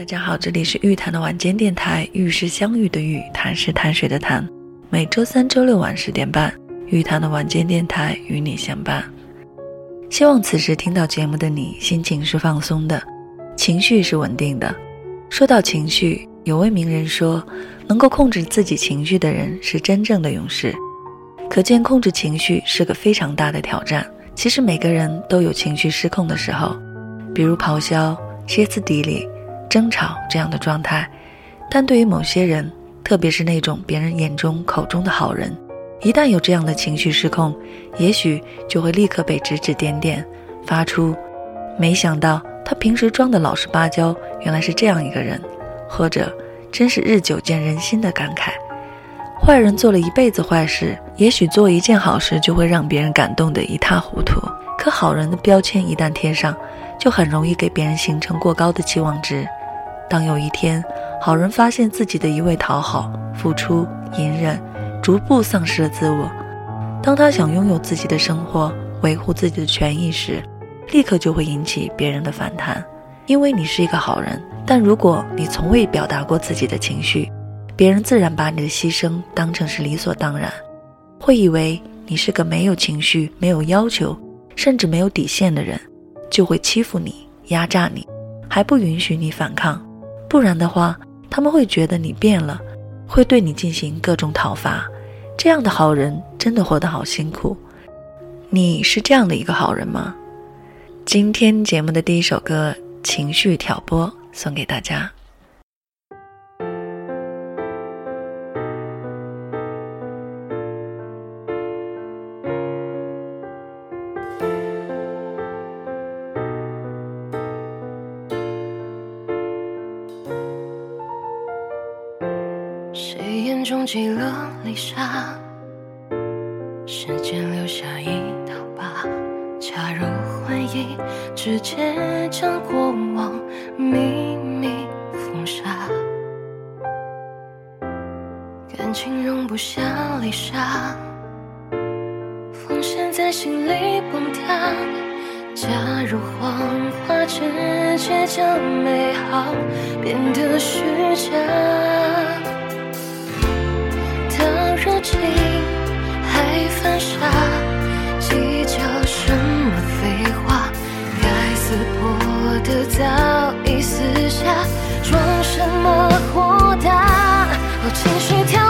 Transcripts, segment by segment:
大家好，这里是玉谈的晚间电台，玉是相遇的玉，谈是谈水的谈。每周三、周六晚十点半，玉谈的晚间电台与你相伴。希望此时听到节目的你，心情是放松的，情绪是稳定的。说到情绪，有位名人说，能够控制自己情绪的人是真正的勇士。可见，控制情绪是个非常大的挑战。其实每个人都有情绪失控的时候，比如咆哮、歇斯底里、争吵这样的状态。但对于某些人，特别是那种别人眼中口中的好人，一旦有这样的情绪失控，也许就会立刻被指指点点，发出“没想到他平时装的老实巴交，原来是这样一个人”，或者“真是日久见人心”的感慨。坏人做了一辈子坏事，也许做一件好事就会让别人感动得一塌糊涂。可好人的标签一旦贴上，就很容易给别人形成过高的期望值。当有一天，好人发现自己的一味讨好、付出、隐忍，逐步丧失了自我；当他想拥有自己的生活、维护自己的权益时，立刻就会引起别人的反弹。因为你是一个好人，但如果你从未表达过自己的情绪，别人自然把你的牺牲当成是理所当然，会以为你是个没有情绪、没有要求，甚至没有底线的人，就会欺负你、压榨你，还不允许你反抗。不然的话，他们会觉得你变了，会对你进行各种讨伐。这样的好人真的活得好辛苦。你是这样的一个好人吗？今天节目的第一首歌《情绪挑拨》送给大家。中积了离沙，时间留下一道疤。假如回忆，直接将过往秘密封杀。感情容不下离沙，风险在心里崩塌。假如谎话，直接将美好变得虚假。的早已撕下，装什么豁达？哦，情绪跳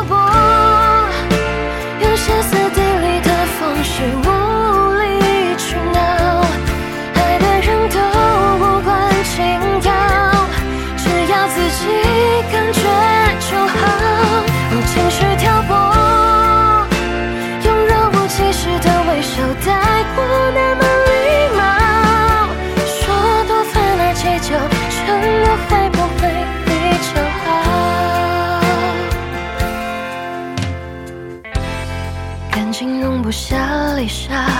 在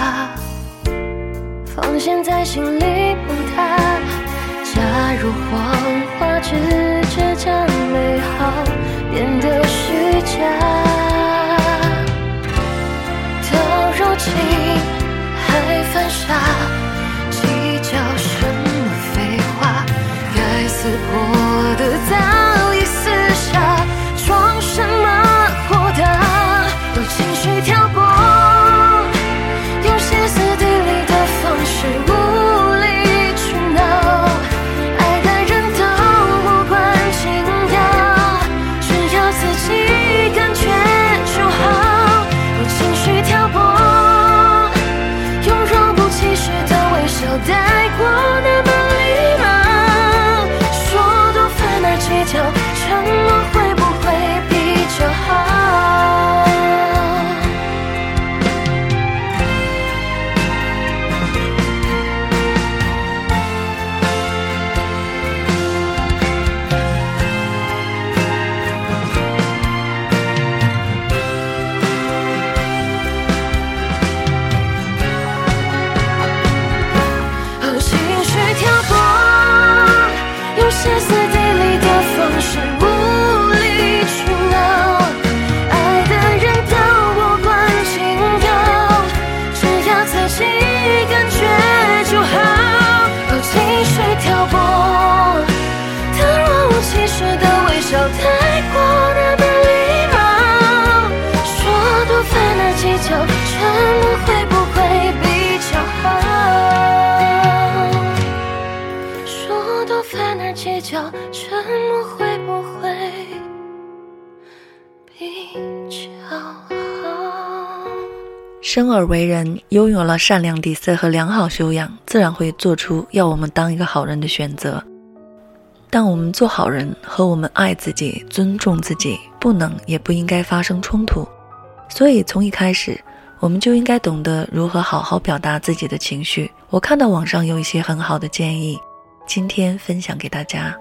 生而为人，拥有了善良底色和良好修养，自然会做出要我们当一个好人的选择。但我们做好人和我们爱自己、尊重自己，不能也不应该发生冲突。所以从一开始，我们就应该懂得如何好好表达自己的情绪。我看到网上有一些很好的建议，今天分享给大家。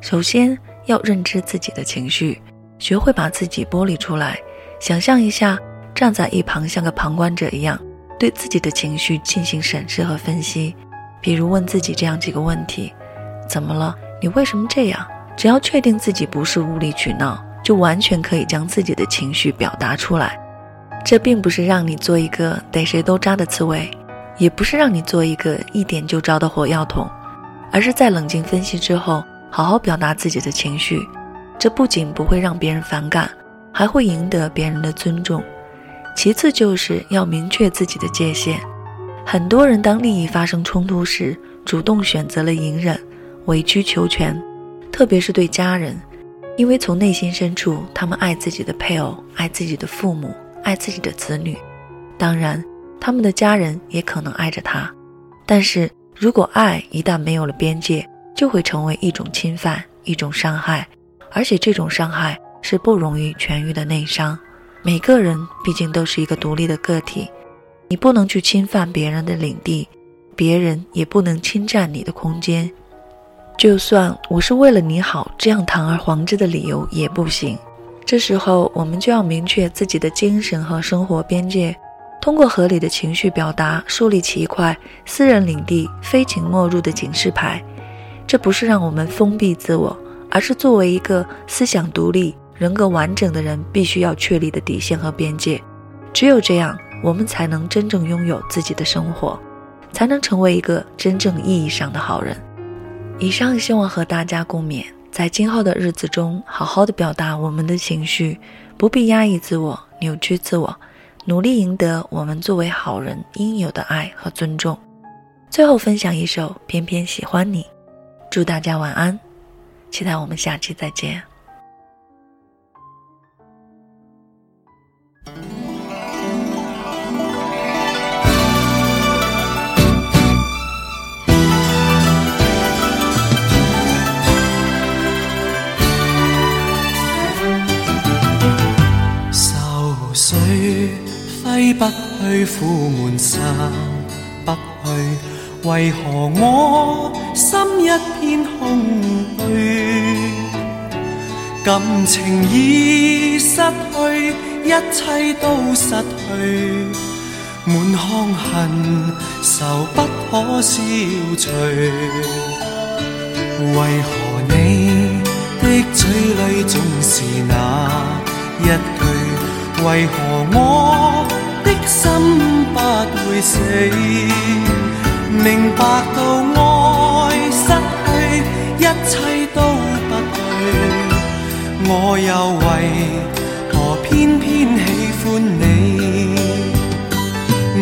首先要认知自己的情绪，学会把自己剥离出来，想象一下站在一旁像个旁观者一样，对自己的情绪进行审视和分析。比如问自己这样几个问题：怎么了？你为什么这样？只要确定自己不是无理取闹，就完全可以将自己的情绪表达出来。这并不是让你做一个逮谁都扎的刺猬，也不是让你做一个一点就着的火药桶，而是在冷静分析之后，好好表达自己的情绪。这不仅不会让别人反感，还会赢得别人的尊重。其次就是要明确自己的界限。很多人当利益发生冲突时，主动选择了隐忍。委曲求全，特别是对家人，因为从内心深处，他们爱自己的配偶，爱自己的父母，爱自己的子女。当然，他们的家人也可能爱着他。但是如果爱一旦没有了边界，就会成为一种侵犯，一种伤害，而且这种伤害是不容易痊愈的内伤。每个人毕竟都是一个独立的个体，你不能去侵犯别人的领地，别人也不能侵占你的空间。就算我是为了你好，这样堂而皇之的理由也不行。这时候，我们就要明确自己的精神和生活边界，通过合理的情绪表达，树立起一块私人领地、非请莫入的警示牌。这不是让我们封闭自我，而是作为一个思想独立、人格完整的人必须要确立的底线和边界。只有这样，我们才能真正拥有自己的生活，才能成为一个真正意义上的好人。以上希望和大家共勉，在今后的日子中，好好的表达我们的情绪，不必压抑自我、扭曲自我，努力赢得我们作为好人应有的爱和尊重。最后分享一首《偏偏喜欢你》，祝大家晚安，期待我们下期再见。不去苦闷散不去，为何我心一片空虚？感情已失去，一切都失去，满腔恨愁不可消除。为何你的嘴里总是那一句？为何我的？心不会死，明白到爱失去，一切都不对。我又为何偏偏喜欢你？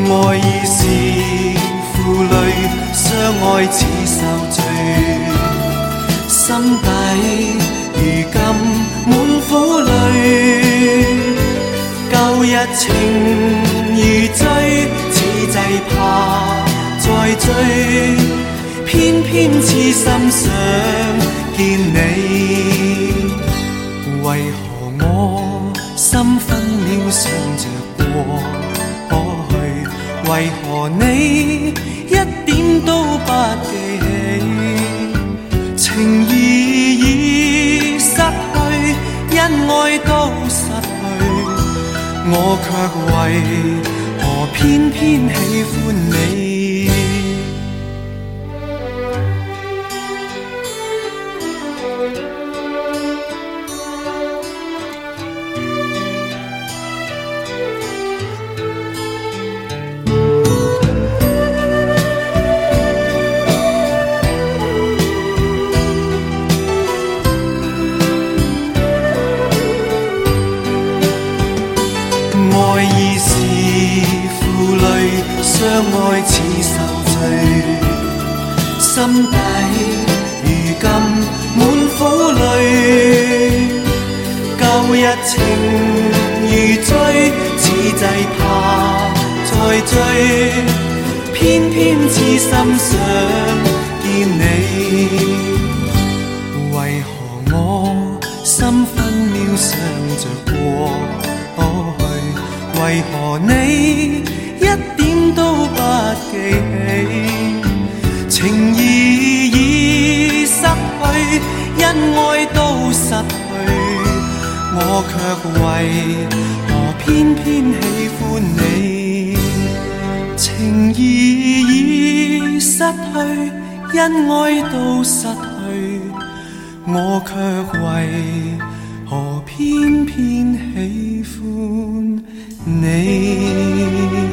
爱已是负累，相爱似受罪，心底如今满苦泪。旧日情。再追，偏偏痴心想见你。为何我心分秒想着过去？为何你一点都不记起？情义已失去，恩爱都失去。我却为何偏偏喜欢你？日情如醉，似祭怕再追，偏偏痴心想见你。为何我心分秒想着过去？为何你一点都不记起？情义已失去，恩爱都失去，我却为何偏偏喜欢你？情意已失去，恩爱都失去，我却为何偏偏喜欢你？